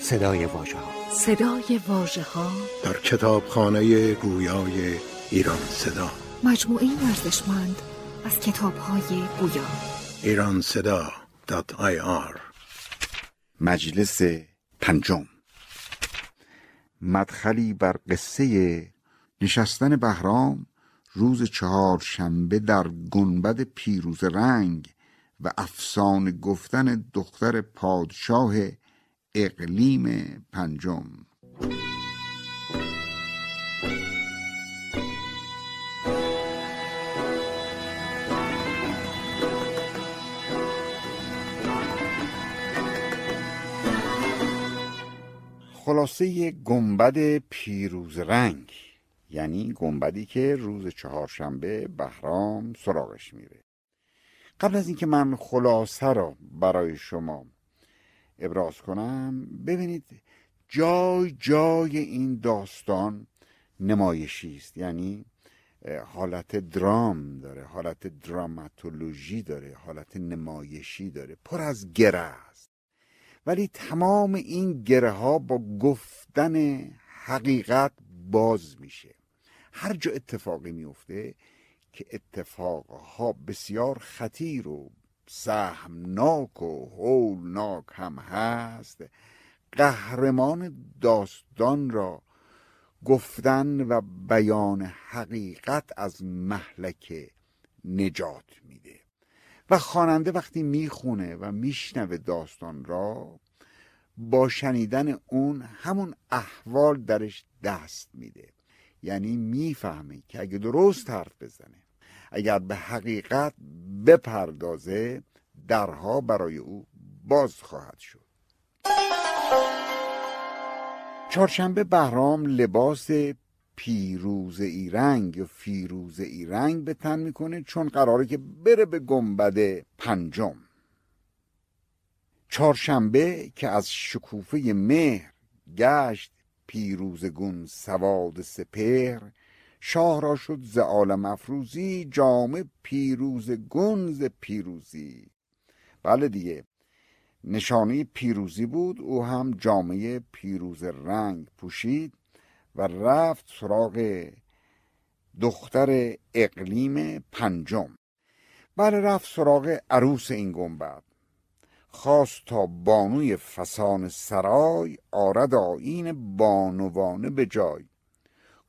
صدای واژه ها صدای واژه ها در کتابخانه گویای ایران صدا. مجموعه ارزشمند از کتاب های گویا. ایران صدا آر. مجلس پنجم. مدخلی بر قصه نشستن بهرام روز چهار شنبه در گنبد پیروز رنگ و افسانه گفتن دختر پادشاه اقلیم پنجم. خلاصه گنبد پیروز رنگ یعنی گنبدی که روز چهارشنبه بهرام سراغش میره. قبل از اینکه من خلاصه را برای شما ابراز کنم. ببینید جای جای این داستان نمایشی است. یعنی حالت درام داره حالت دراماتولوژی داره حالت نمایشی داره پر از گره است. ولی تمام این گره ها با گفتن حقیقت باز میشه. هر جا اتفاقی میفته که اتفاقها بسیار خطیر و سهمناک و هولناک هم هست. قهرمان داستان را گفتن و بیان حقیقت از محلک نجات میده. و خواننده وقتی می‌خونه و میشنوه داستان را با شنیدن اون همون احوال درش دست میده. یعنی می‌فهمه که اگه درست حرف بزنه اگر به حقیقت بپردازه درها برای او باز خواهد شد. چهارشنبه بهرام لباس پیروز ای رنگ یا فیروز ای رنگ به تن می‌کنه چون قراره که بره به گنبد پنجم. چهارشنبه که از شکوفه مهر گشت پیروزگون سواد سپهر شاه را شد ز عالم افروزی جامه پیروز گنز پیروزی. بله دیگه نشانه پیروزی بود او هم جامعه پیروز رنگ پوشید و رفت سراغ دختر اقلیم پنجم. بله رفت سراغ عروس این گنبد. خواست تا بانوی فسان سرای آرد آین بانوانه به جای.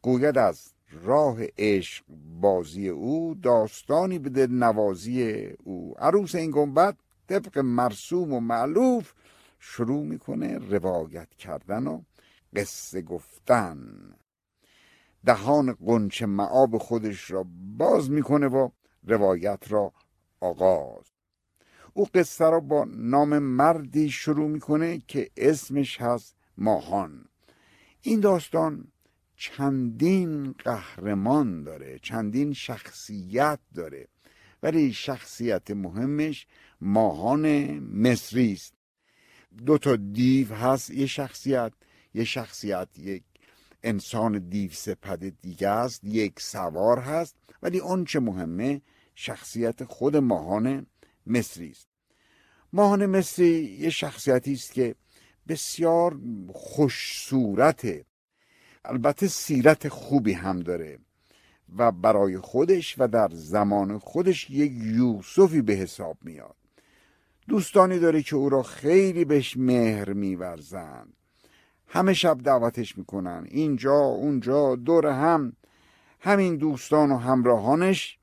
گوید از راه عشق بازی او داستانی به دل نوازی او. عروس این گنبد طبق مرسوم و معلوف شروع می‌کنه روایت کردن و قصه گفتن. دهان قنچ معاب خودش را باز می‌کنه و روایت را آغاز. او قصه را با نام مردی شروع می‌کنه که اسمش هست ماهان. این داستان چندین قهرمان داره چندین شخصیت داره. ولی شخصیت مهمش ماهان مصری است. دو تا دیو هست یه شخصیت یه شخصیت یک انسان دیو سپد دیگه است یک سوار هست. ولی اون چه مهمه شخصیت خود ماهان مصری است. ماهان مصری یه شخصیتی است که بسیار خوش صورته البته سیرت خوبی هم داره و برای خودش و در زمان خودش یک یوسفی به حساب میاد. دوستانی داره که او را خیلی بهش مهر میورزند همه شب دعوتش می‌کنن. اینجا اونجا دور هم. همین دوستان و همراهانش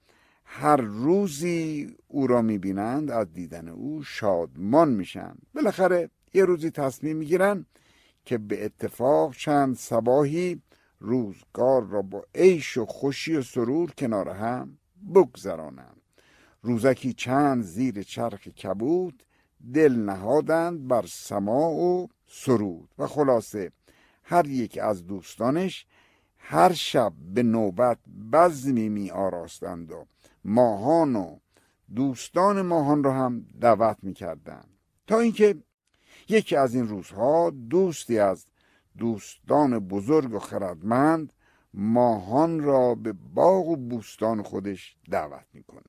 هر روزی او را می‌بینند از دیدن او شادمان میشن. بالاخره یه روزی تصمیم می‌گیرن که به اتفاق چند سباهی روزگار را با عیش و خوشی و سرور کنار هم بگذرانند. روزکی چند زیر چرخ کبود دل نهادند بر سما و سرود. و خلاصه هر یک از دوستانش هر شب به نوبت بزمی می آراستند و ماهان و دوستان ماهان را هم دعوت می کردند. تا اینکه یکی از این روزها دوستی از دوستان بزرگ و خردمند ماهان را به باغ و بوستان خودش دعوت می‌کنه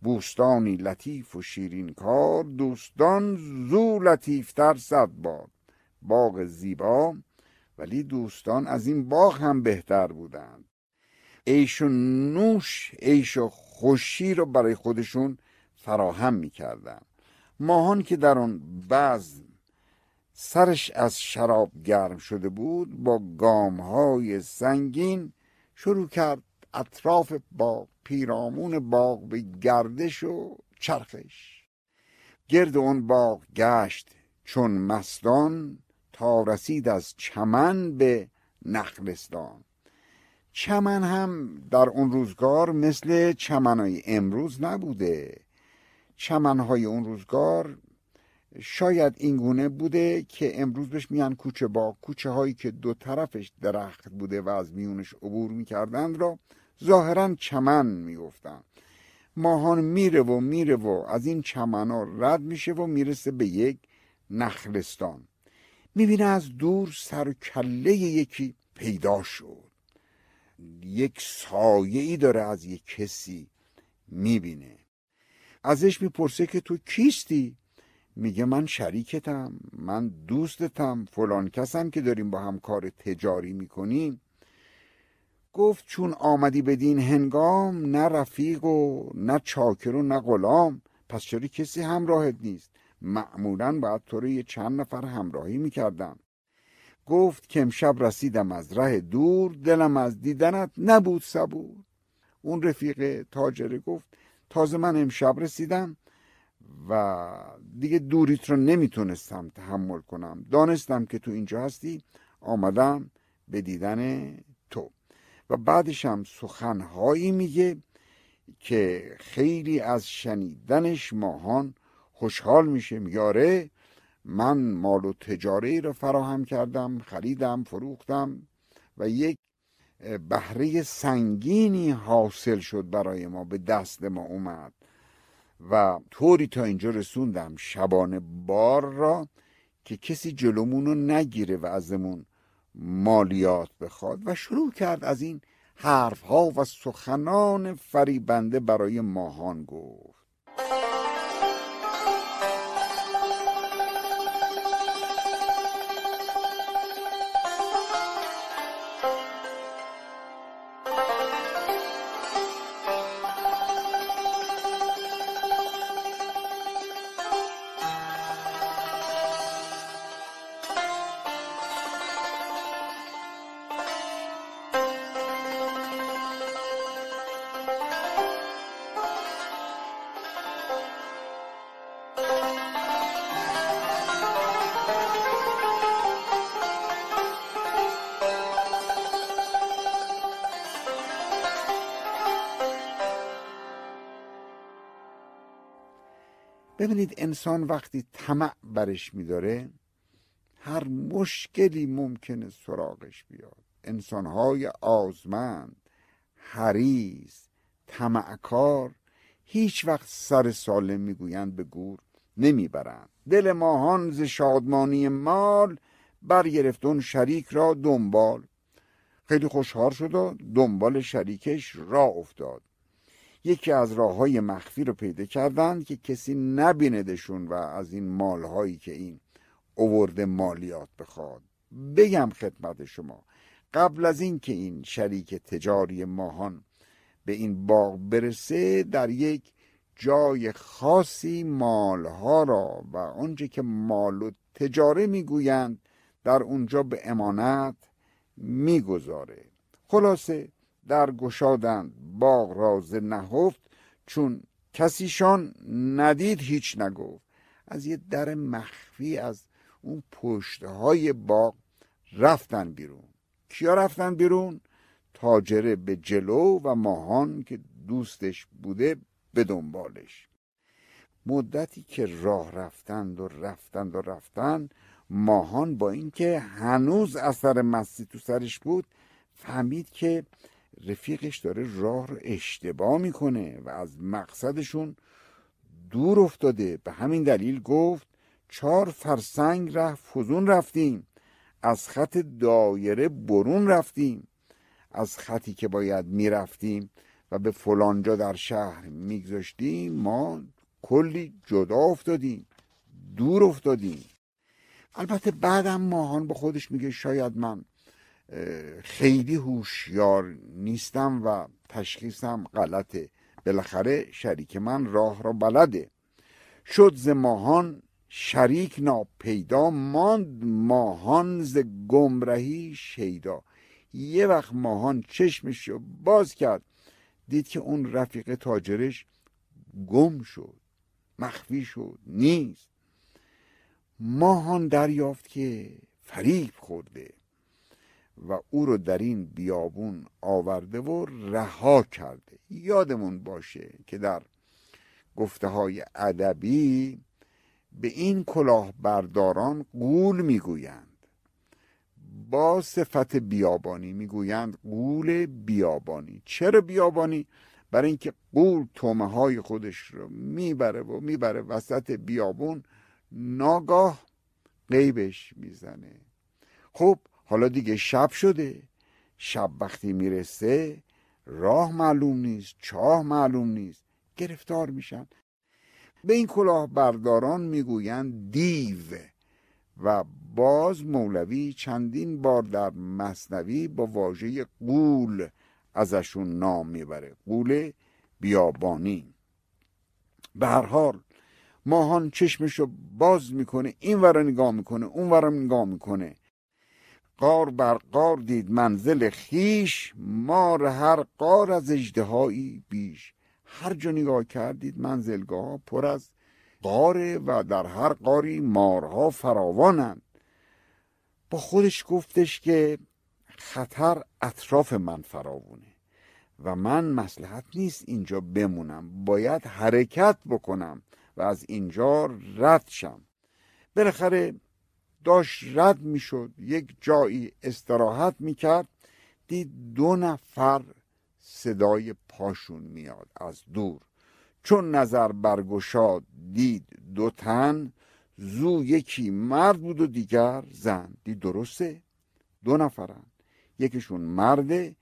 بوستانی لطیف و شیرین کار دوستان زو لطیفتر صد باد باغ زیبا ولی دوستان از این باغ هم بهتر بودند. عیش و نوش عیش و خوشی رو برای خودشون فراهم می‌کردن ماهان که در آن بعض سرش از شراب گرم شده بود با گام های سنگین شروع کرد اطراف با پیرامون باغ به گردش و چرخش. گرد اون باغ گشت چون مستان تا رسید از چمن به نخلستان. چمن هم در اون روزگار مثل چمنهای امروز نبوده. چمنهای اون روزگار شاید اینگونه بوده که امروز بهش میان کوچه با کوچه هایی که دو طرفش درخت بوده و از میونش عبور می‌کردند را ظاهرا چمن می‌گفتن. ماهان میره و میره و از این چمن ها رد میشه و می‌رسه به یک نخلستان. می‌بینه از دور سر و کله یکی پیدا شد. یک سایه ای داره از یک کسی می‌بینه. ازش می‌پرسه که تو کیستی؟ میگه من شریکتم من دوستتم فلان کسم که داریم با هم کار تجاری می‌کنیم. گفت چون آمدی بدین هنگام نه رفیق و نه چاکر و نه غلام پس چرا کسی همراهت نیست؟ معمولا باید تو رو یه چند نفر همراهی می‌کردم. گفت که امشب رسیدم از ره دور دلم از دیدنت نبود صبور. اون رفیق تاجره گفت تازه من امشب رسیدم و دیگه دوریت رو نمی‌تونستم تحمل کنم. دانستم که تو اینجا هستی آمدم به دیدن تو. و بعدش هم سخنهایی میگه که خیلی از شنیدنش ماهان خوشحال میشه. میگه آره من مال و تجاره رو فراهم کردم خریدم فروختم و یک بهره سنگینی حاصل شد برای ما به دست ما اومد. و طوری تا اینجا رسوندم شبانه بار را که کسی جلومون رو نگیره و ازمون مالیات بخواد و شروع کرد از این حرف ها و سخنان فریبنده برای ماهان گفت. ببینید انسان وقتی طمع برش میداره هر مشکلی ممکنه سراغش بیاد. انسانهای آزمند حریص طمعکار هیچ وقت سر سالم می‌گویند به گور نمی‌برند. دل ماهان ز شادمانی مال برگرفت اون شریک را دنبال. خیلی خوشحال شد و دنبال شریکش را افتاد. یکی از راه های مخفی رو پیدا کردند که کسی نبیندشون و از این مالهایی که این اوورده مالیات بخواد. بگم خدمت شما قبل از اینکه این شریک تجاری ماهان به این باغ برسه در یک جای خاصی مالها را و آنچه که مال و تجاره می‌گویند در اونجا به امانت می‌گذاره. خلاصه در گشادند. باغ راز نهفت چون کسیشان ندید هیچ نگفت. از یه در مخفی از اون پشته های باغ رفتن بیرون. کیا رفتن بیرون؟ تاجره به جلو و ماهان که دوستش بوده به دنبالش. مدتی که راه رفتند و رفتند و رفتند ماهان با اینکه هنوز اثر مستی تو سرش بود فهمید که رفیقش داره راه رو اشتباه می‌کنه و از مقصدشون دور افتاده. به همین دلیل گفت چهار فرسنگ ره فزون رفتیم. از خط دایره برون رفتیم. از خطی که باید می‌رفتیم و به فلانجا در شهر میگذاشتیم ما کلی جدا افتادیم دور افتادیم. البته بعدم ماهان با خودش میگه شاید من خیلی هوشیار نیستم و تشخیصم غلطه. بالاخره شریک من راه را بلده. شد ز ماهان شریک ناپیدا ماند ماهان ز گمرهی شیدا. یه وقت ماهان چشمش رو باز کرد. دید که اون رفیق تاجرش گم شد مخفی شد نیست. ماهان دریافت که فریب خورده. و او رو در این بیابون آورده و رها کرده. یادمون باشه که در گفته های ادبی به این کلاهبرداران قول می‌گویند. با صفت بیابانی می‌گویند قول بیابانی. چرا بیابانی؟ برای اینکه قول تومه های خودش رو می‌بره و می‌بره وسط بیابون ناگاه قیبش می‌زنه. خب حالا دیگه شب شده. شب وقتی می‌رسه راه معلوم نیست چاه معلوم نیست. گرفتار میشن. به این کلاه برداران می‌گویند دیو. و باز مولوی چندین بار در مصنوی با واژه قول ازشون نام می‌بره. قول بیابانی. به هر حال ماهان چشمشو باز می‌کنه این ور نگاه می‌کنه اون ور نگاه می‌کنه. قار بر قار دید منزل خیش مار هر قار از اجدهایی بیش. هر جا نگاه کردید منزلگاه پر از قاره و در هر قاری مارها فراوانند. با خودش گفتش که خطر اطراف من فراوونه و من مسلحت نیست اینجا بمونم. باید حرکت بکنم و از اینجا رد شم. بالاخره داشت رد می‌شد یک جایی استراحت می‌کرد دید دو نفر صدای پاشون میاد از دور. چون نظر برگشاد دید دو تن زو یکی مرد بود و دیگر زن. دید درسته؟ دو نفرن. یکیشون مرده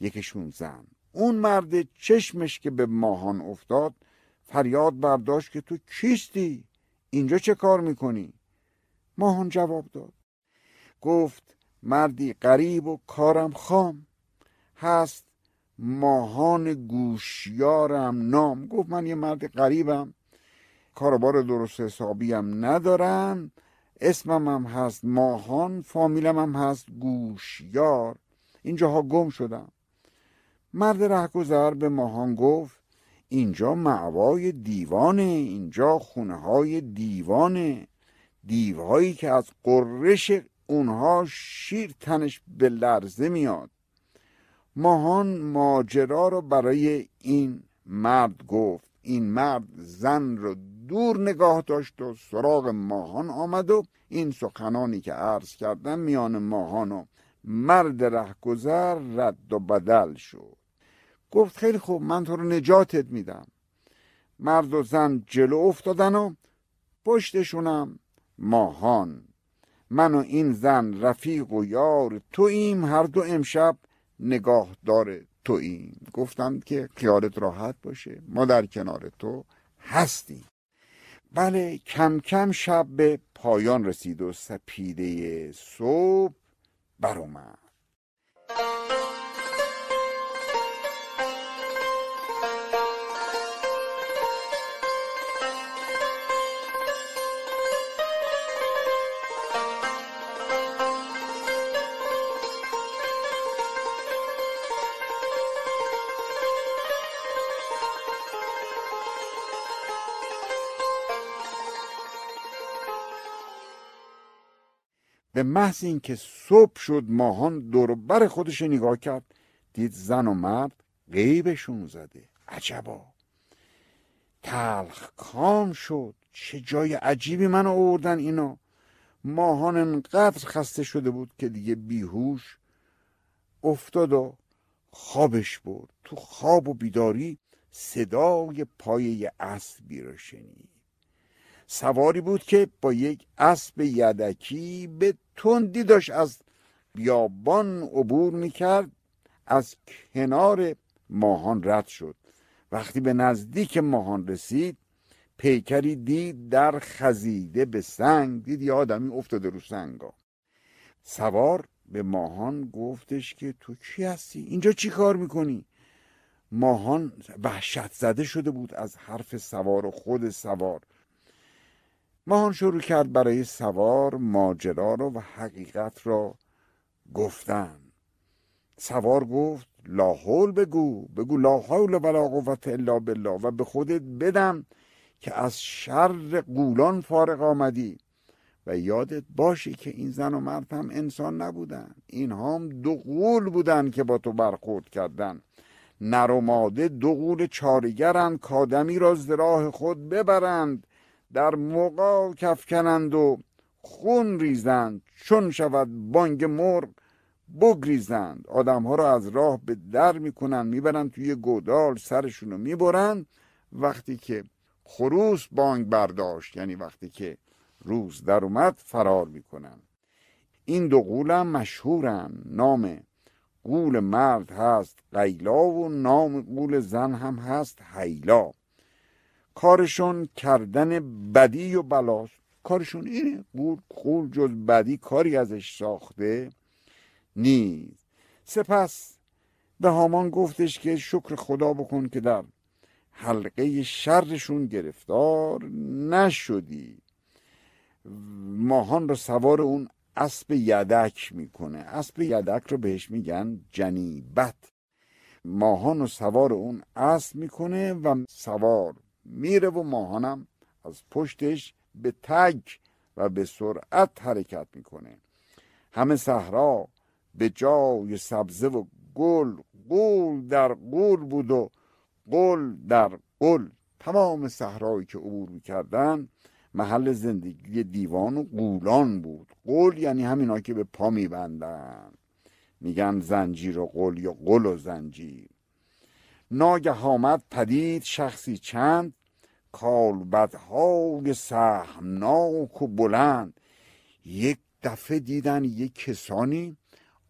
یکیشون زن. اون مرد چشمش که به ماهان افتاد فریاد برداشت که تو کیستی؟ اینجا چه کار می‌کنی؟ ماهان جواب داد. گفت مردی غریب و کارم خام. هست ماهان گوشیارم نام. گفت من یه مرد غریبم. کاربار درست حسابیم ندارم. اسمم هم هست ماهان فامیلم هم هست گوشیار. اینجاها گم شدم. مرد رهگذر به ماهان گفت اینجا معوای دیوانه اینجا خونه های دیوانه. دیوهایی که از قررش اونها شیر تنش به لرزه میاد. ماهان ماجرا رو برای این مرد گفت. این مرد زن رو دور نگاه داشت و سراغ ماهان آمد و این سخنانی که عرض کردم میان ماهان و مرد رهگذر رد و بدل شد. گفت خیلی خوب من تو رو نجاتت میدم. مرد و زن جلو افتادن و پشتشونم ماهان. من و این زن رفیق و یار توییم هر دو امشب نگاهدار توییم. گفتم که خیالت راحت باشه. ما در کنار تو هستیم. بله کم کم شب به پایان رسید و سپیده صبح برآمد. به محض اینکه صبح شد ماهان دور بر خودش نگاه کرد دید زن و مرد غیبشون زده. عجبا. تلخ کام شد. چه جای عجیبی من آوردن اینا. ماهان انقدر خسته شده بود که دیگه بیهوش افتاد و خوابش برد. تو خواب و بیداری صدای پایه اسبی را شنید. سواری بود که با یک اسب یدکی به تندی داشت از بیابان عبور می‌کرد از کنار ماهان رد شد. وقتی به نزدیک ماهان رسید پیکری دید در خزیده به سنگ دید یه آدمی افتاده رو سنگا. سوار به ماهان گفتش که تو کی هستی؟ اینجا چی کار می‌کنی؟ ماهان وحشت زده شده بود از حرف سوار و خود سوار. ماهان شروع کرد برای سوار ماجرا رو و حقیقت را گفتن. سوار گفت لا حول بگو بگو لا حول ولا قوت الا بالله. و به خودت بدم که از شر قولان فارغ آمدی. و یادت باشه که این زن و مرد هم انسان نبودن. اینها هم دو قول بودن که با تو برخورد کردن. نر و ماده دو قول چارگرند کادمی را از راه خود ببرند. در موقع کفکنند و خون ریزند. چون شود بانگ مرغ بگریزند. آدم ها را از راه به در می‌کنند می‌برند توی گودال سرشون رو می‌برند. وقتی که خروس بانگ برداشت یعنی وقتی که روز در اومد فرار می‌کنن این دو قولم مشهورن نام قول مرد هست قیلا و نام قول زن هم هست حیلا. کارشون کردن بدی و بلاست کارشون اینه قول, قول جز بدی کاری ازش ساخته نیست. سپس به هامان گفتش که شکر خدا بکن که در حلقه شرشون گرفتار نشدی. ماهان رو سوار اون اسب یدک می‌کنه. اسب یدک رو بهش میگن جنیبت. ماهان رو سوار اون اسب می‌کنه و سوار میره و ماهانم از پشتش به تگ و به سرعت حرکت می‌کنه. همه صحرا به جای سبزه و گل گل در گل بود و گل در گل تمام صحرایی که عبور می‌کردن محل زندگی دیوان و قولان بود. قول یعنی همینا که به پا میبندن. میگن زنجیر و قول یا قل و زنجیر. ناگه آمد پدید شخصی چند؟ کالبدهای سهمناک و بلند. یک دفعه دیدن یک کسانی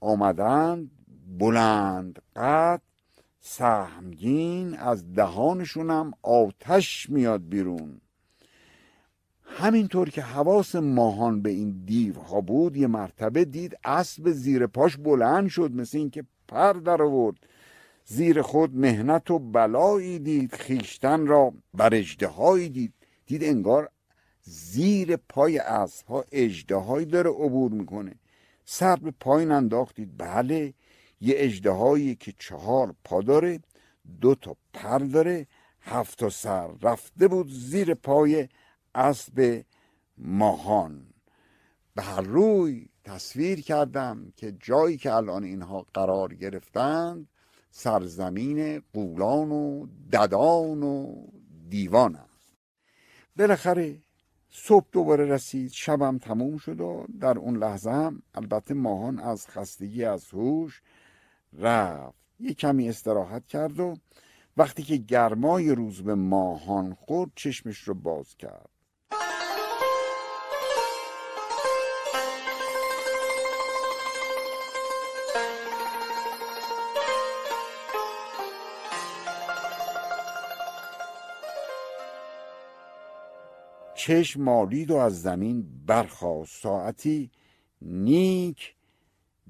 آمدند بلند قد. سهمگین از دهانشونم آتش میاد بیرون. همینطور که حواس ماهان به این دیوها بود یه مرتبه دید اسب زیر پاش بلند شد مثل اینکه پر در آورد. زیر خود مهنت و بلایی دید خیشتن را بر اجدهایی دید. دید انگار زیر پای اسب ها اجدهایی داره عبور می‌کنه. سر به پایین انداختید. بله یه اجدهایی که چهار پا داره دو تا پر داره هفت تا سر رفته بود زیر پای اسب ماهان. به هر روی تصویر کردم که جایی که الان اینها قرار گرفتند سرزمین قولان و ددان و دیوان است. بالاخره صبح دوباره رسید شبم تموم شد و در اون لحظه هم البته ماهان از خستگی از هوش رفت. یه کمی استراحت کرد و وقتی که گرمای روز به ماهان خورد چشمش رو باز کرد. چشم مالید و از زمین برخواست ساعتی نیک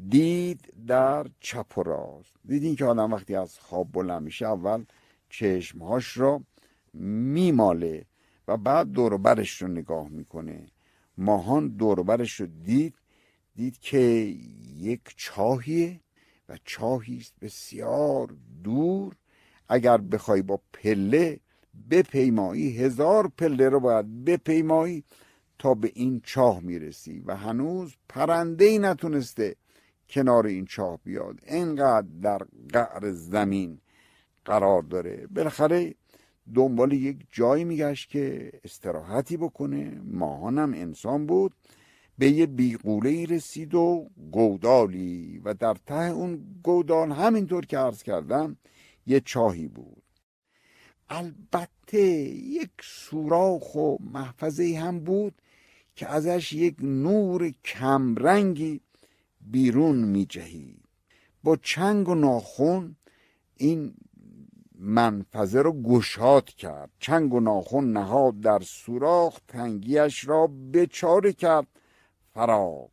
دید در چپ و راست. دیدین که آدم وقتی از خواب بلند میشه اول چشمهاش را میماله و بعد دوربرش رو نگاه می‌کنه. ماهان دوربرش رو دید دید که یک چاهیه و چاهی است بسیار دور. اگر بخوای با پله بپیمایی هزار پله رو باید بپیمایی تا به این چاه می‌رسی و هنوز پرنده ای نتونسته کنار این چاه بیاد. اینقدر در قعر زمین قرار داره. بالاخره دنبال یک جایی میگشت که استراحتی بکنه. ماهانم انسان بود. به یه بیقوله ای رسید و گودالی و در ته اون گودال همینطور که عرض کردم یه چاهی بود. البته یک سوراخ و محفظه هم بود که ازش یک نور کمرنگی بیرون می جهید با چنگ و ناخون این منفذه رو گشاد کرد. چنگ و ناخون نهاد در سوراخ تنگیش را بچاره کرد فراغ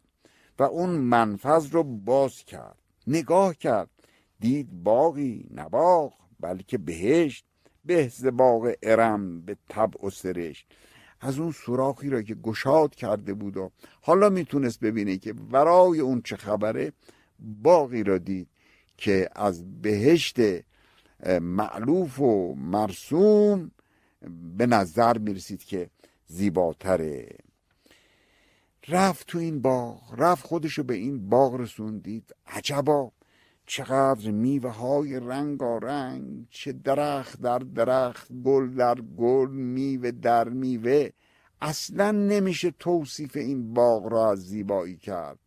و اون منفذ رو باز کرد. نگاه کرد دید باقی نباغ بلکه بهشت. بهز باغ ارم به طبع و سرشت. از اون سوراخی را که گشاد کرده بود و حالا می‌تونست ببینه که ورای اون چه خبره باقی را دید که از بهشت معلوف و مرسوم به نظر می‌رسید که زیباتره. رفت تو این باغ رفت خودشو به این باغ رسوندید. عجبا! چقدر میوه های رنگ چه درخت در درخت گل در گل میوه در میوه. اصلا نمیشه توصیف این باغ را از زیبایی کرد.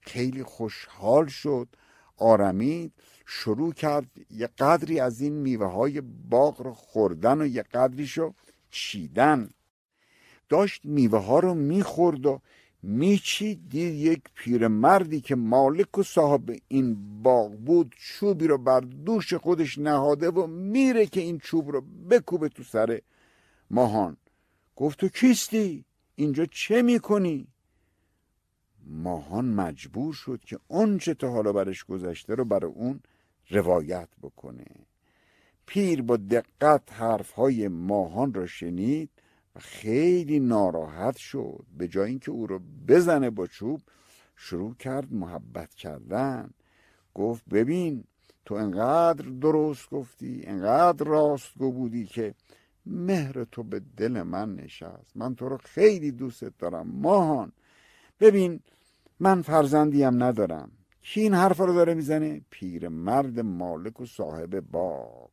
خیلی خوشحال شد آرمید شروع کرد یه قدری از این میوه های باغ رو خوردن و یه قدریشو چیدن. داشت میوه ها رو می‌خورد و میچید دید یک پیرمردی که مالک و صاحب این باغ بود چوبی رو بر دوش خودش نهاده و میره که این چوب رو بکوبه تو سر ماهان. گفت تو کیستی؟ اینجا چه می‌کنی؟ ماهان مجبور شد که آنچه تا حالا برش گذشته رو برای اون روایت بکنه. پیر با دقت حرفهای ماهان را شنید. خیلی ناراحت شد. به جای اینکه او رو بزنه با چوب شروع کرد محبت کردن. گفت ببین تو انقدر درست گفتی انقدر راستگو بودی که مهر تو به دل من نشست. من تو رو خیلی دوست دارم ماهان. ببین من فرزندیم ندارم. کی این حرف رو داره می‌زنه؟ پیر مرد مالک و صاحب باغ.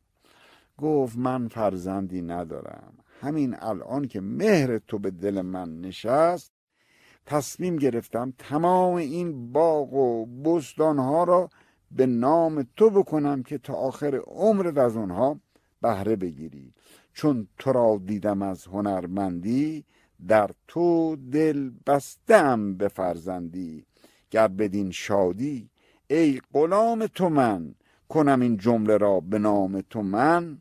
گفت من فرزندی ندارم. همین الان که مهر تو به دل من نشست تصمیم گرفتم تمام این باغ و بستانها را به نام تو بکنم که تا آخر عمرت از آنها بهره بگیری. چون تو را دیدم از هنرمندی در تو دل بستم به فرزندی. گر بدین شادی ای غلام تو من کنم این جمله را به نام تو من.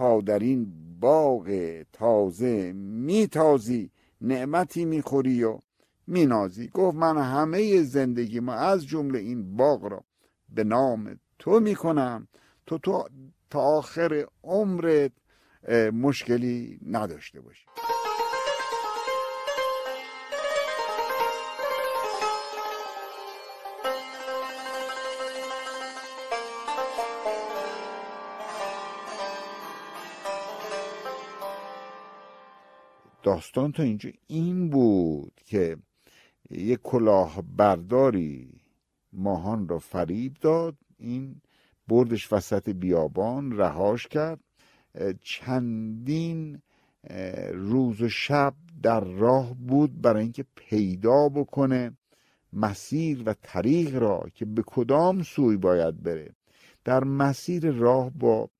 تا در این باغ تازه میتازی نعمتی می‌خوری و مینازی. گفت من همه زندگی ما از جمله این باغ را به نام تو می‌کنم. تو تو تا آخر عمرت مشکلی نداشته باشی. داستان تا اینجا این بود که یک کلاه برداری ماهان را فریب داد این بردش وسط بیابان رهاش کرد. چندین روز و شب در راه بود برای اینکه پیدا بکنه مسیر و طریق را که به کدام سوی باید بره. در مسیر راه با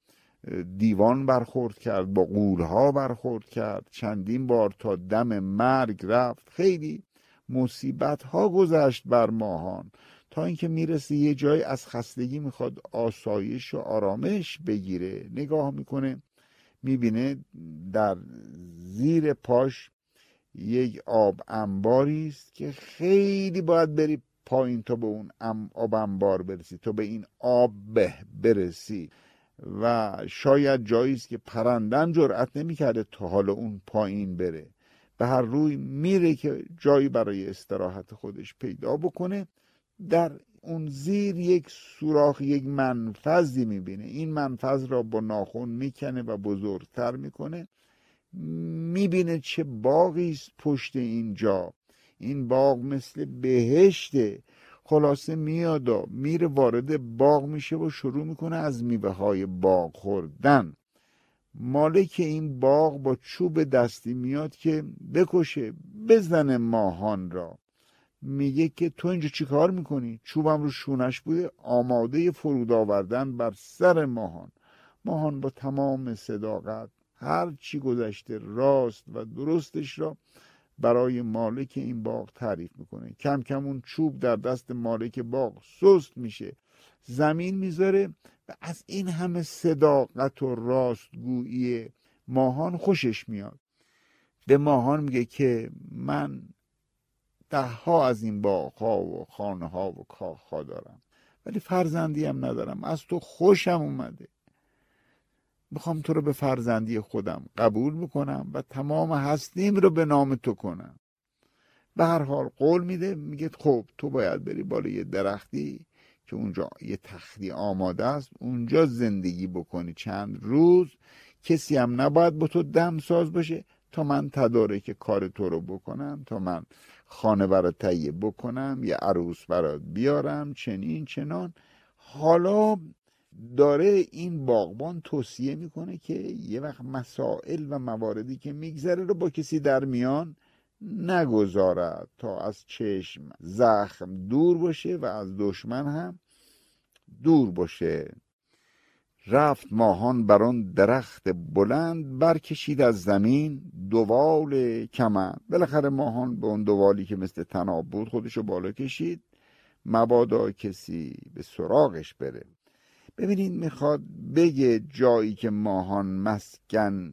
دیوان برخورد کرد با قولها برخورد کرد چندین بار تا دم مرگ رفت. خیلی مصیبت ها گذشت بر ماهان. تا اینکه می‌رسه یه جای از خستگی می‌خواد آسایش و آرامش بگیره. نگاه می‌کنه می‌بینه در زیر پاش یک آب انباری است که خیلی باید بری پایین تا به اون آب انبار برسی تا به این آب برسی. و شاید جایی است که پرندن جرأت نمی‌کرده تا حالا اون پایین بره. به هر روی میره که جایی برای استراحت خودش پیدا بکنه. در اون زیر یک سوراخ یک منفذی می‌بینه. این منفذ را با ناخون می‌کنه و بزرگتر می‌کنه. می‌بینه چه باقی است پشت اینجا. این باغ مثل بهشته. خلاصه میاد و میره وارد باغ میشه و شروع می‌کنه از میوه های باغ خوردن. مالک این باغ با چوب دستی میاد که بکشه بزنه ماهان را. میگه که تو اینجا چیکار می‌کنی؟ چوبم رو شونش بوده آماده فرود آوردن بر سر ماهان. ماهان با تمام صداقت هر چی گذشته راست و درستش را برای مالک این باغ تعریف می‌کنه. کم کم اون چوب در دست مالک باغ سست میشه. زمین می‌ذاره و از این همه صداقت و راستگویی ماهان خوشش میاد. به ماهان میگه که من ده ها از این باغ و خانه ها و کاخ ها دارم. ولی فرزندی هم ندارم. از تو خوشم اومده. می‌خوام تو رو به فرزندی خودم قبول بکنم و تمام هستیم رو به نام تو کنم. به هر حال قول میده میگه خب تو باید بری بالای یه درختی که اونجا یه تختی آماده است اونجا زندگی بکنی. چند روز کسی هم نباید با تو دم ساز باشه. تا من تدارک کار تو رو بکنم تا من خانه برات تهیه بکنم یه عروس برات بیارم چنین چنان. حالا داره این باغبان توصیه می‌کنه که یه وقت مسائل و مواردی که میگذره رو با کسی در میان نگذارد تا از چشم زخم دور باشه و از دشمن هم دور باشه. رفت ماهان بر آن درخت بلند برکشید از زمین دوال کمند بالاخره ماهان به اون دوالی که مثل تناب بود خودشو بالا کشید. مبادا کسی به سراغش بره. ببینید می‌خواد بگه جایی که ماهان مسکن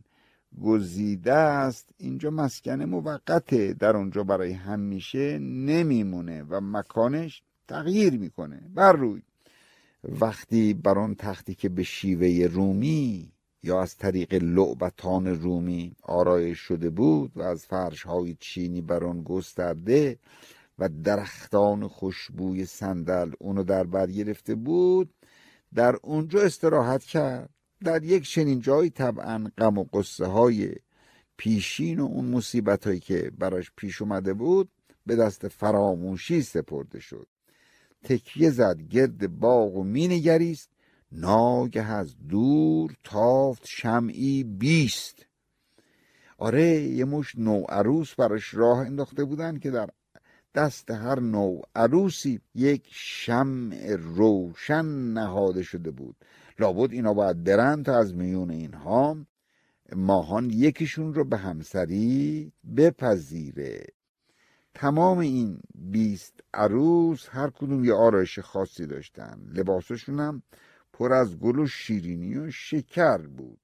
گزیده است اینجا مسکن موقته در اونجا برای همیشه نمیمونه و مکانش تغییر می‌کنه. بر روی. وقتی بر آن تختی که به شیوه رومی یا از طریق لعبتان رومی آرایش شده بود و از فرش های چینی بر آن گسترده و درختان خوشبوی صندل اونو در بر گرفته بود در اونجا استراحت کرد. در یک چنین جایی طبعا غم و قصه های پیشین و اون مصیبت هایی که براش پیش اومده بود به دست فراموشی سپرده شد. تکیه زد گرد باغ و مینگریست. ناگه از دور تافت شمعی بیست. آره یه مش نو عروس براش راه انداخته بودن که در دست هر نوع عروسی یک شمع روشن نهاده شده بود. لابد اینا باید برن تا از میون اینها. ماهان یکیشون رو به همسری بپذیره. تمام این بیست عروس هر کدوم یه آرایش خاصی داشتن. لباسشون هم پر از گل و شیرینی و شکر بود.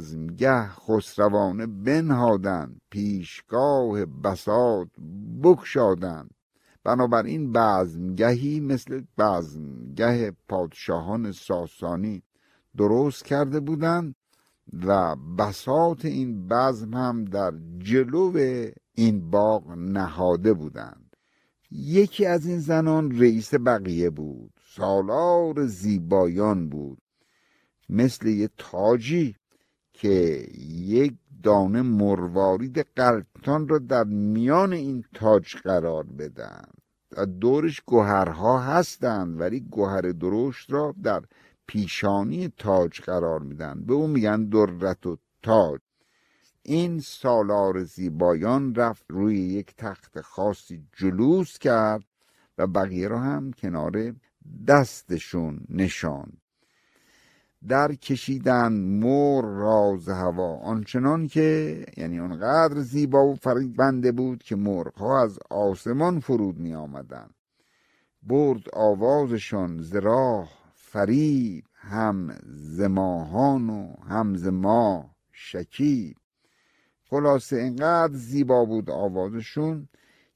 بزمگه خسروانه بنهادند پیشگاه بساط بکشادند بنابراین بزمگهی مثل بزمگه پادشاهان ساسانی درست کرده بودند و بساط این بزم هم در جلو این باغ نهاده بودند. یکی از این زنان رئیس بقیه بود سالار زیبایان بود. مثل یه تاجی که یک دانه مروارید قلطان را در میان این تاج قرار بدن دورش گوهرها هستند ولی گوهر درشت را در پیشانی تاج قرار میدن به اون میگن درت و تاج. این سالار زیبایان رفت روی یک تخت خاصی جلوس کرد و بقیه را هم کنار دستشون نشاند. در کشیدن مور راز هوا. آنچنان که یعنی اونقدر زیبا و بنده بود که مرغها از آسمان فرود می آمدن. برد آوازشان زراح فریب هم زماهان و هم زما شکیب. خلاصه اینقدر زیبا بود آوازشون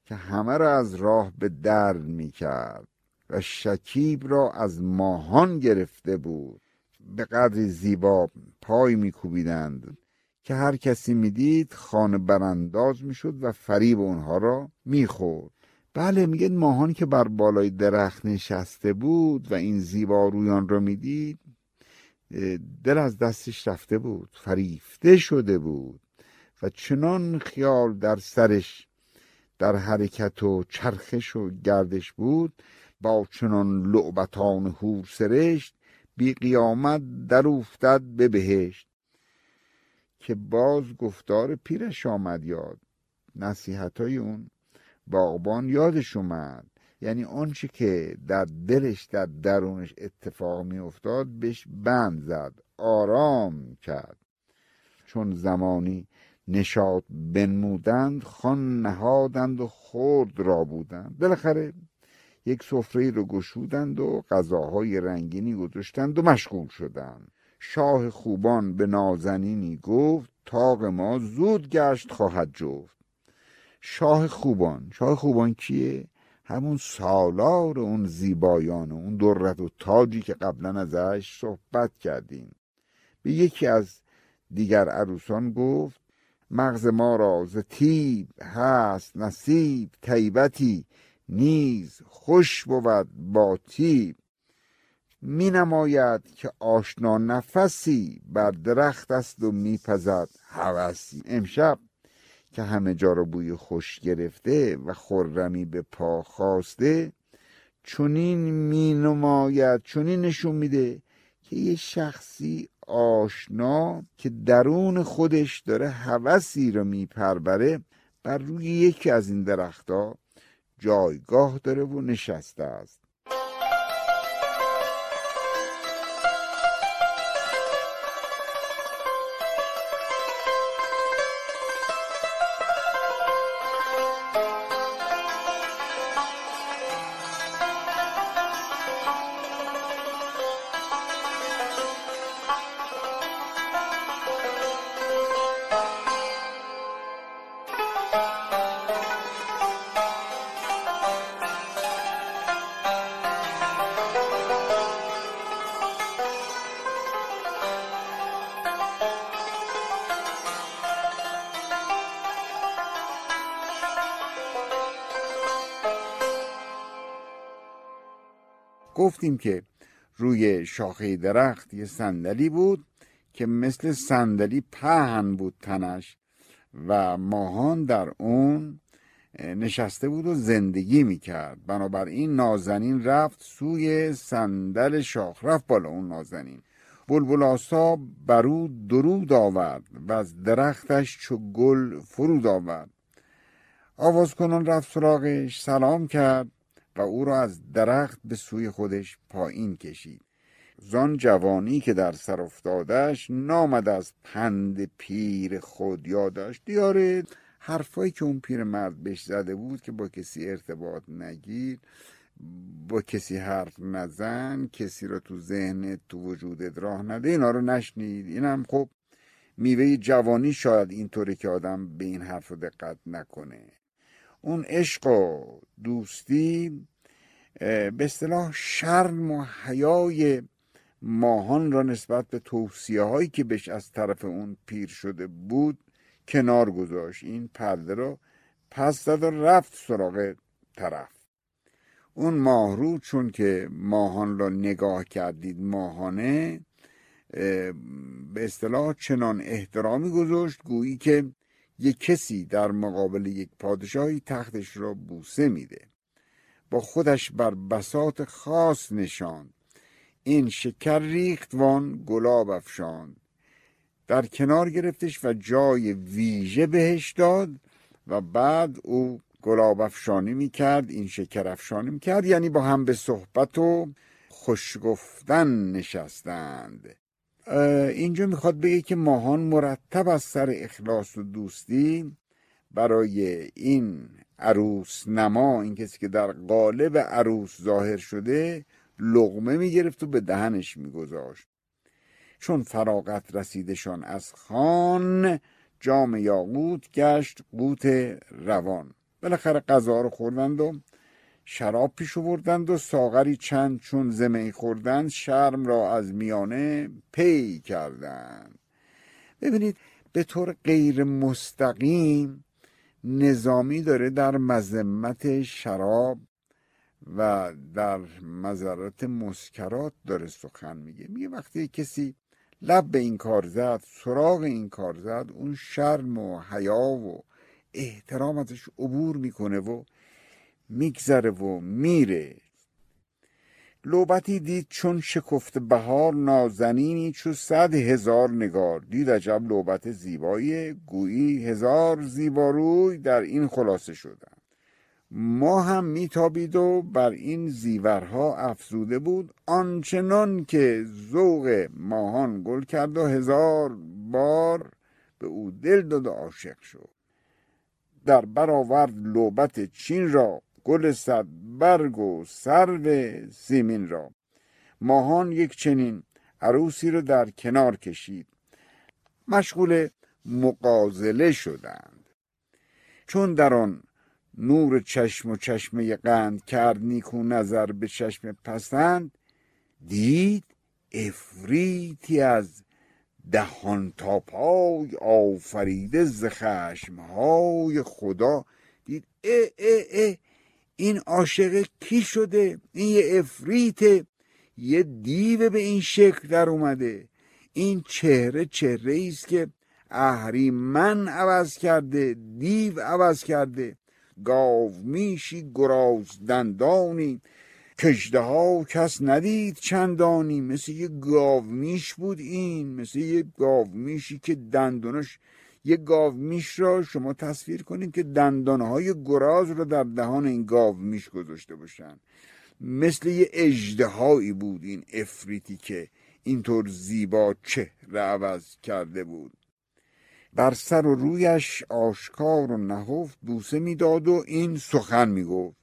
که همه را از راه به در می کرد و شکیب را از ماهان گرفته بود. به قدری زیبا پای میکوبیدند که هر کسی می‌دید خانه برانداز می‌شد و فریب اونها را می‌خورد. بله میگه ماهان که بر بالای درخت نشسته بود و این زیبا رویان را می‌دید دل از دستش رفته بود فریفته شده بود و چنان خیال در سرش در حرکت و چرخش و گردش بود با چنان لعبتان هور سرشت بی قیامت در افتد به بهشت که باز گفتار پیرش آمد یاد. نصیحت های اون باغبان یادش اومد. یعنی آنچه که در دلش در درونش اتفاق می افتاد بهش بند زد آرام کرد. چون زمانی نشاط بنمودند خان نهادند و خورد را بودند. بالاخره یک سفره رو گشودند و غذاهای رنگینی گذاشتند و مشغول شدند. شاه خوبان به نازنینی گفت تاق ما زود گشت خواهد جفت. شاه خوبان شاه خوبان کیه؟ همون سالار اون زیبایان و اون درت و تاجی که قبلا ازش صحبت کردیم. به یکی از دیگر عروسان گفت مغز ما را ز تیب هست نصیب طیبتی نیز خوش بود با تیب می نماید که آشنا نفسی بر درخت است و میپزد هوسی. امشب که همه جا رو بوی خوش گرفته و خرمی به پا خواسته چونین می نماید چونین نشون میده که یه شخصی آشنا که درون خودش داره هوسی رو میپروره بر روی یکی از این درختها جایگاه داره و نشسته است. گفتیم که روی شاخه درخت یه صندلی بود که مثل صندلی پهن بود تنش و ماهان در اون نشسته بود و زندگی می‌کرد. بنابراین نازنین رفت سوی صندل شاخ رفت بالا اون نازنین. بلبل آسا برو درود آورد و از درختش چو گل فرود آورد. آواز کنان رفت سراغش سلام کرد. و او را از درخت به سوی خودش پایین کشید. زان جوانی که در سر افتادش نامد از پند پیر خود یادش دیاره حرفایی که اون پیر مرد بهش زده بود که با کسی ارتباط نگیر با کسی حرف نزن کسی را تو ذهنت تو وجودت راه نده اینا رو نشنید. اینم خب میوه جوانی شاید اینطوری که آدم به این حرف دقت نکنه. اون عشق و دوستی به اصطلاح شرم و حیای ماهان را نسبت به توصیه هایی که بهش از طرف اون پیر شده بود کنار گذاشت. این پرده رو پس داد و رفت سراغ طرف. اون ماهرو چون که ماهان را نگاه کردید ماهانه به اصطلاح چنان احترامی گذاشت گویی که یک کسی در مقابل یک پادشاهی تختش را بوسه میده. با خودش بر بسات خاص نشاند. این شکر ریخت وان گلاب افشاند. در کنار گرفتش و جای ویژه بهش داد و بعد او گلاب افشانی می کرد این شکر افشانی می کرد یعنی با هم به صحبت و خوش گفتن نشستند. اینجا می‌خواد بگه که ماهان مرتب از سر اخلاص و دوستی برای این عروس نما این کسی که در قالب عروس ظاهر شده لغمه می‌گرفت و به دهنش میگذاشت. چون فراغت رسیدشان از خان جام یاقوت گشت قوت روان. بالاخره غذا رو خوردند و شراب پیش آوردند و ساغری چند چون زمی خوردند شرم را از میانه پی کردند. ببینید به طور غیر مستقیم نظامی داره در مذمت شراب و در مذرات مسکرات داره سخن میگه. میگه وقتی کسی لب به این کار زد سراغ این کار زد اون شرم و حیا و احترام ازش عبور می‌کنه و میگذره و میره. لوبتی دید چون شکفت بهار نازنینی چو صد هزار نگار. دید عجب لوبت زیبایی گویی هزار زیباروی در این خلاصه شدن ما هم میتابید و بر این زیورها افزوده بود. آنچنان که ذوق ماهان گل کرد و هزار بار به او دل داد و عاشق شد. در برآورد لوبت چین را گل صد برگ و سرو سیمین را. ماهان یک چنین عروسی رو در کنار کشید. مشغول مقازله شدند. چون در آن نور چشم و چشمه قند کرد نیکو نظر به چشم پسند دید افریتی از دهان تا پای آفریده ز خشمهای خدا. دید اه اه اه این عاشق کی شده؟ این یه افریته. یه دیو به این شکل در اومده. این چهره چهره است که اهریمن عوض کرده دیو عوض کرده. گاو میشی گراز دندانی کشده ها کس ندید چندانی. مثل یه گاومیش بود این مثل یه گاومیشی که دندونش یه گاومیش را شما تصویر کنید که دندانهای گراز را در دهان این گاومیش گذاشته باشن. مثل یه اجدهایی بود این افریتی که اینطور زیبا چهره عوض کرده بود. بر سر و رویش آشکار و نهفت بوسه می‌داد و این سخن می‌گفت.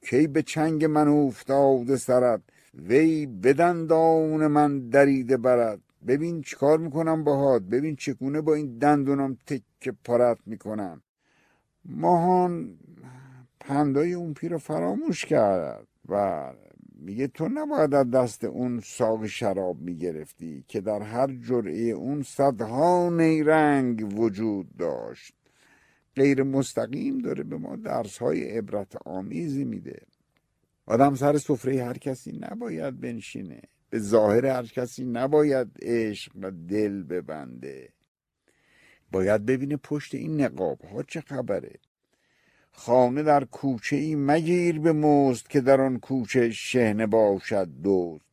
کی به چنگ من افتاده سرت وی بدندان من دریده برد. ببین چیکار می‌کنم باهات ببین چگونه با این دندونم تکه پارت می‌کنم. ماهان پندای اون پیر رو فراموش کرد و میگه تو نباید از دست اون ساق شراب می‌گرفتی که در هر جرعه اون صدها نیرنگ وجود داشت. غیر مستقیم داره به ما درس های عبرت آمیزی میده. آدم سر سفره هر کسی نباید بنشینه. به ظاهر هر کسی نباید عشق و دل ببنده. باید ببینه پشت این نقاب ها چه خبره. خانه در کوچه ای مگیر به مزد که در آن کوچه شهنه باشد دوست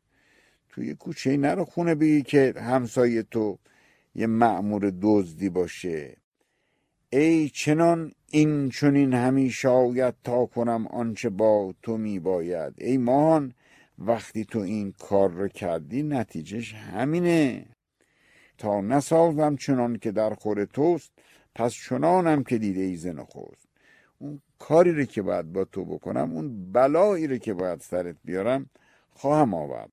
توی کوچه ای نرو خونه بگی که همسایه تو یه معمور دزدی باشه. ای چنان این چنین همی شاید تا کنم آنچه با تو می باید ای ماهان وقتی تو این کار رو کردی نتیجهش همینه. تا نسازم چنان که در خور توست پس چنانم که دیده ای نخست اون کاری رو که باید با تو بکنم اون بلایی رو که باید سرت بیارم خواهم آورد.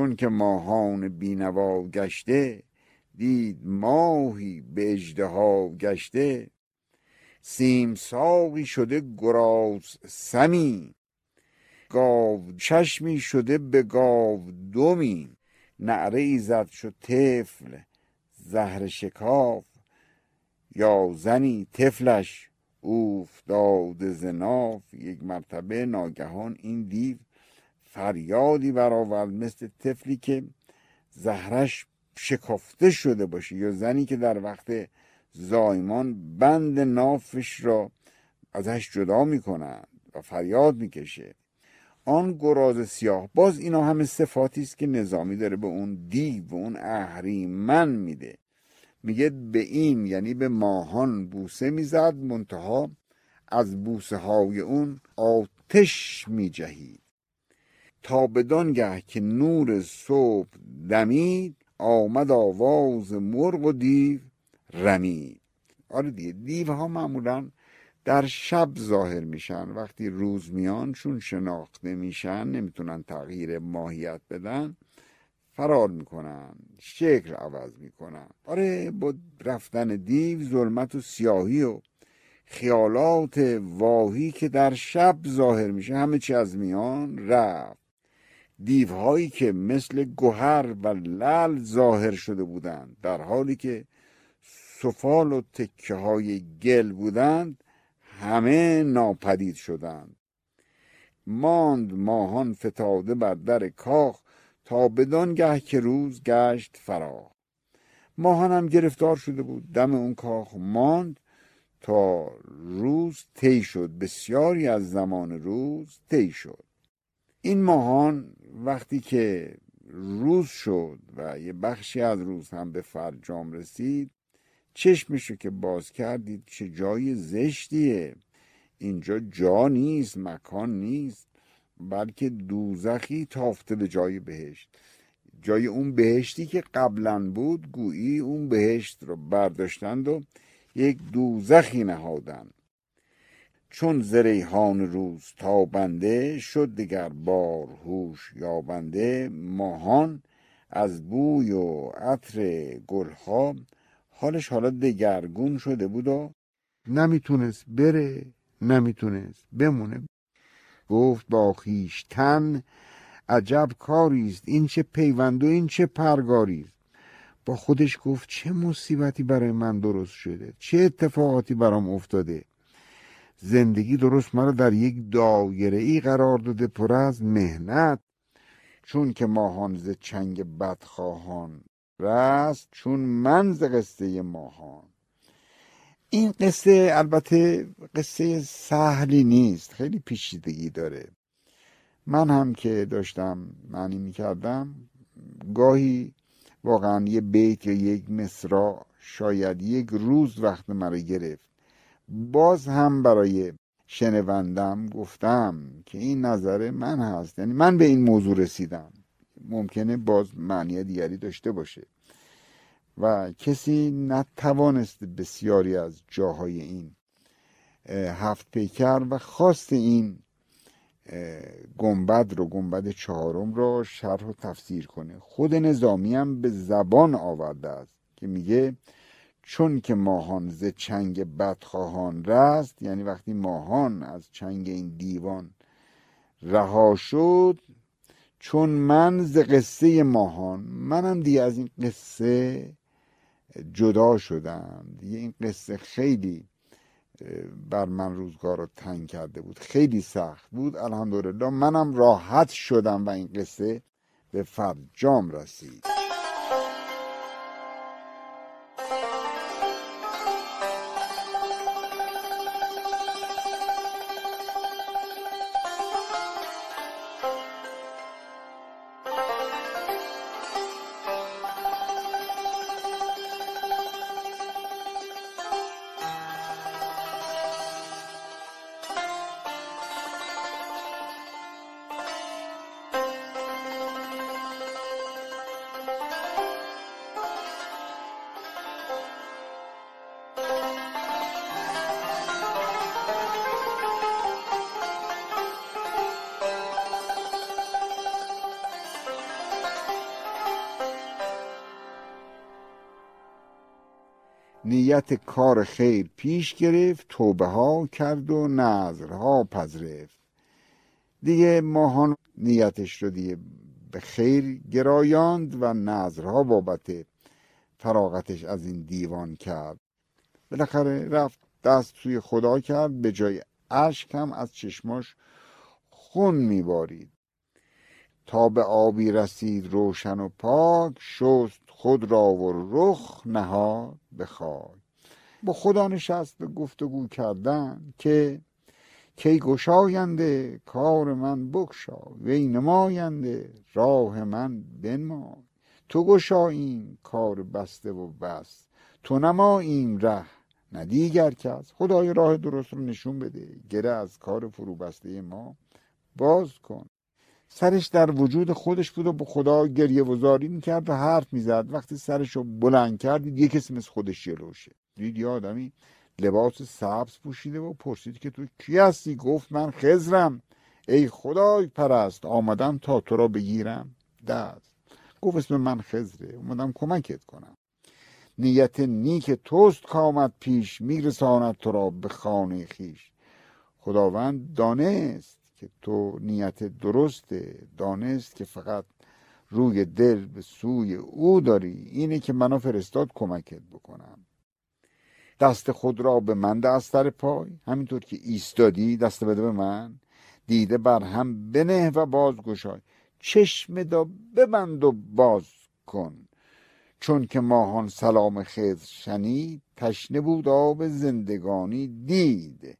چون که ماهان بینوا گشته دید ماهی به گشته. سیم ساقی شده گراز سمی گاو چشمی شده به گاو دومی. نعره ای زد شد طفل زهر شکاف. یا زنی طفلش اوفتاده زناف یک مرتبه ناگهان این دیو فریادی برآورد مثل طفلی که زهرش شکافته شده باشه یا زنی که در وقت زایمان بند نافش را ازش جدا می‌کنند و فریاد می‌کشه. آن گراز سیاه باز اینا همه صفاتی است که نظامی داره به اون دیو و اون اهریمن میده. میگه به این یعنی به ماهان بوسه می‌زد منتها از بوسه های اون آتش میجهید. تا بدانگه که نور صبح دمید آمد آواز مرغ و دیو رمید. آره دیگه دیوها معمولا در شب ظاهر میشن. وقتی روز میان چون شناخته میشن نمی‌تونن تغییر ماهیت بدن فرار می‌کنن شکل عوض می‌کنن. آره با رفتن دیو ظلمت و سیاهی و خیالات واهی که در شب ظاهر میشه همه چی از میان رفت. دیوهایی که مثل گوهر و لل ظاهر شده بودند. در حالی که سفال و تکه های گل بودند همه ناپدید شدند. ماند ماهان فتاده بر در کاخ تا بدانگه که روز گشت فراخ. ماهان هم گرفتار شده بود. دم اون کاخ ماند تا روز طی شد. بسیاری از زمان روز طی شد. این ماهان وقتی که روز شد و یه بخشی از روز هم به فرجام رسید چشمشو که باز کردید چه جای زشتیه. اینجا جا نیست مکان نیست بلکه دوزخی تافته به جای بهشت. جای اون بهشتی که قبلا بود گویی اون بهشت رو برداشتند و یک دوزخی نهادن چون زریحان روز تابنده شد دگر بار هوش یابنده ماهان از بوی و عطر گلها. حالش حالا دگرگون شده بود و نمی‌تونست بره نمی‌تونست بمونه. گفت با تن عجب کاریست این چه پیوند و این چه پرگاریست با خودش گفت چه مصیبتی برای من درست شده چه اتفاقاتی برام افتاده. زندگی درست مرا در یک دایره ای قرار داده پر از مهنت. چون که ماهان ز چنگ بدخواهان رست چون من ز قصه ماهان. این قصه البته قصه سهلی نیست خیلی پیچیدگی داره. من هم که داشتم معنی می‌کردم گاهی واقعا یه بیت یا یک مصرا شاید یک روز وقت مرا گرفت. باز هم برای شنوندم گفتم که این نظر من هست. یعنی من به این موضوع رسیدم. ممکنه باز معنی دیگری داشته باشه. و کسی نتوانست بسیاری از جاهای این هفت پیکر و خواست این گنبد رو گنبد چهارم رو شرح و تفسیر کنه. خود نظامی هم به زبان آورده است که میگه چون که ماهان ز چنگ بدخواهان رست یعنی وقتی ماهان از چنگ این دیوان رها شد چون من ز قصه ماهان منم دیگه از این قصه جدا شدم. دیگه این قصه خیلی بر من روزگار رو تنگ کرده بود خیلی سخت بود. الحمدلله منم راحت شدم و این قصه به فرجام رسید. نیت کار خیر پیش گرفت توبه ها کرد و نظرها پذرفت. دیگه ماهان نیتش رو دیگه به خیر گرایاند و نظرها بابت فراغتش از این دیوان کرد. بالاخره رفت دست توی خدا کرد به جای اشک هم از چشماش خون میبارید. تا به آبی رسید روشن و پاک شست خود را و رخ نهاد به با خدا نشست به گفتگو کردن که کی گشاینده کار من بکشا وی نماینده راه من بنما تو گشاییم کار بسته و بس تو نماییم ره نه دیگر کس. خدای راه درست رو نشون بده گره از کار فرو بسته ما باز کن. سرش در وجود خودش بود و به خدا گریه وزاری می‌کرد و حرف می‌زد. وقتی سرش رو بلند کرد یه کسی مثل خودش جلوشه دید یه آدمی لباس سبز پوشیده و پرسید که تو کی هستی؟ گفت من خزرم ای خدای پرست آمدم تا تو را بگیرم. دست. گفت اسم من خزره اومدم کمکت کنم. نیت نیک توست کامد پیش میرساند تو را به خانه خیش. خداوند دانست که تو نیت درسته دانست که فقط روی دل به سوی او داری. اینه که منو فرستاد کمکت بکنم. دست خود را به من از سر پای. همینطور که ایستادی دست بده به من. دیده بر هم بنه و باز گشای. چشم دا ببند و باز کن. چون که ماهان سلام خضر شنید تشنه بود آب زندگانی دید.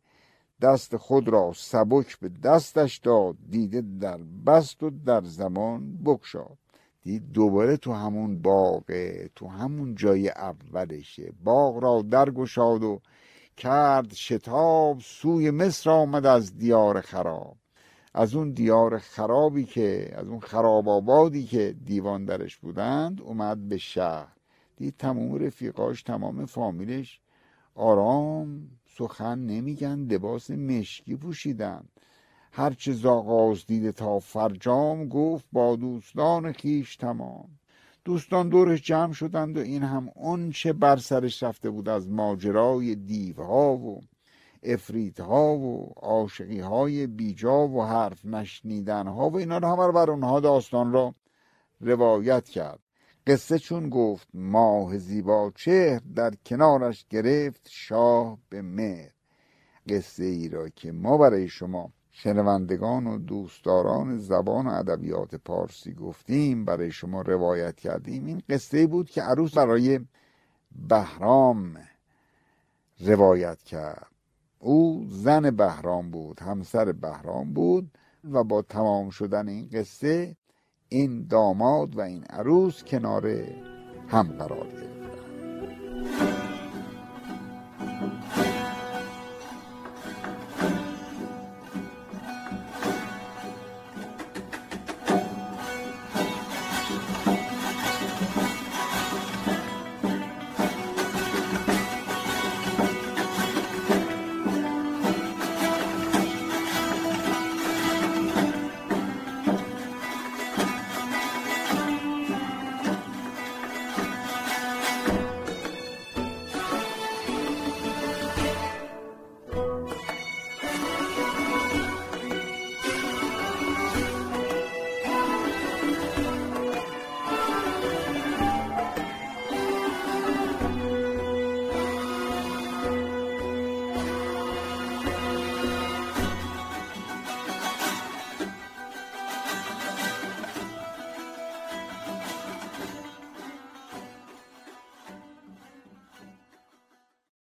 دست خود را سبک به دستش داد دیده در بست و در زمان بکشاد دید دوباره تو همون باغه تو همون جای اولشه باغ را درگشاد و کرد شتاب سوی مصر آمد از دیار خراب. از اون دیار خرابی که از اون خراب آبادی که دیوان درش بودند اومد به شهر. دید تمام رفیقاش تمام فامیلش آرام سخن نمیگن لباس مشکی پوشیدن. هرچه زاغاز دیده تا فرجام گفت با دوستان خیش تمام. دوستان دورش جمع شدند و این هم اون چه بر سرش رفته بود از ماجرای دیوها و افریت ها و عاشقی های بیجا و حرف نشنیدن ها و اینا رو همه بر اونها داستان را روایت کرد. قصه چون گفت ماه زیبا چهر در کنارش گرفت شاه به مهر. قصه ای را که ما برای شما شنوندگان و دوستداران زبان و ادبیات پارسی گفتیم برای شما روایت کردیم. این قصه بود که عروس برای بهرام روایت کرد. او زن بهرام بود همسر بهرام بود و با تمام شدن این قصه این داماد و این عروس کنار هم قرار گرفت.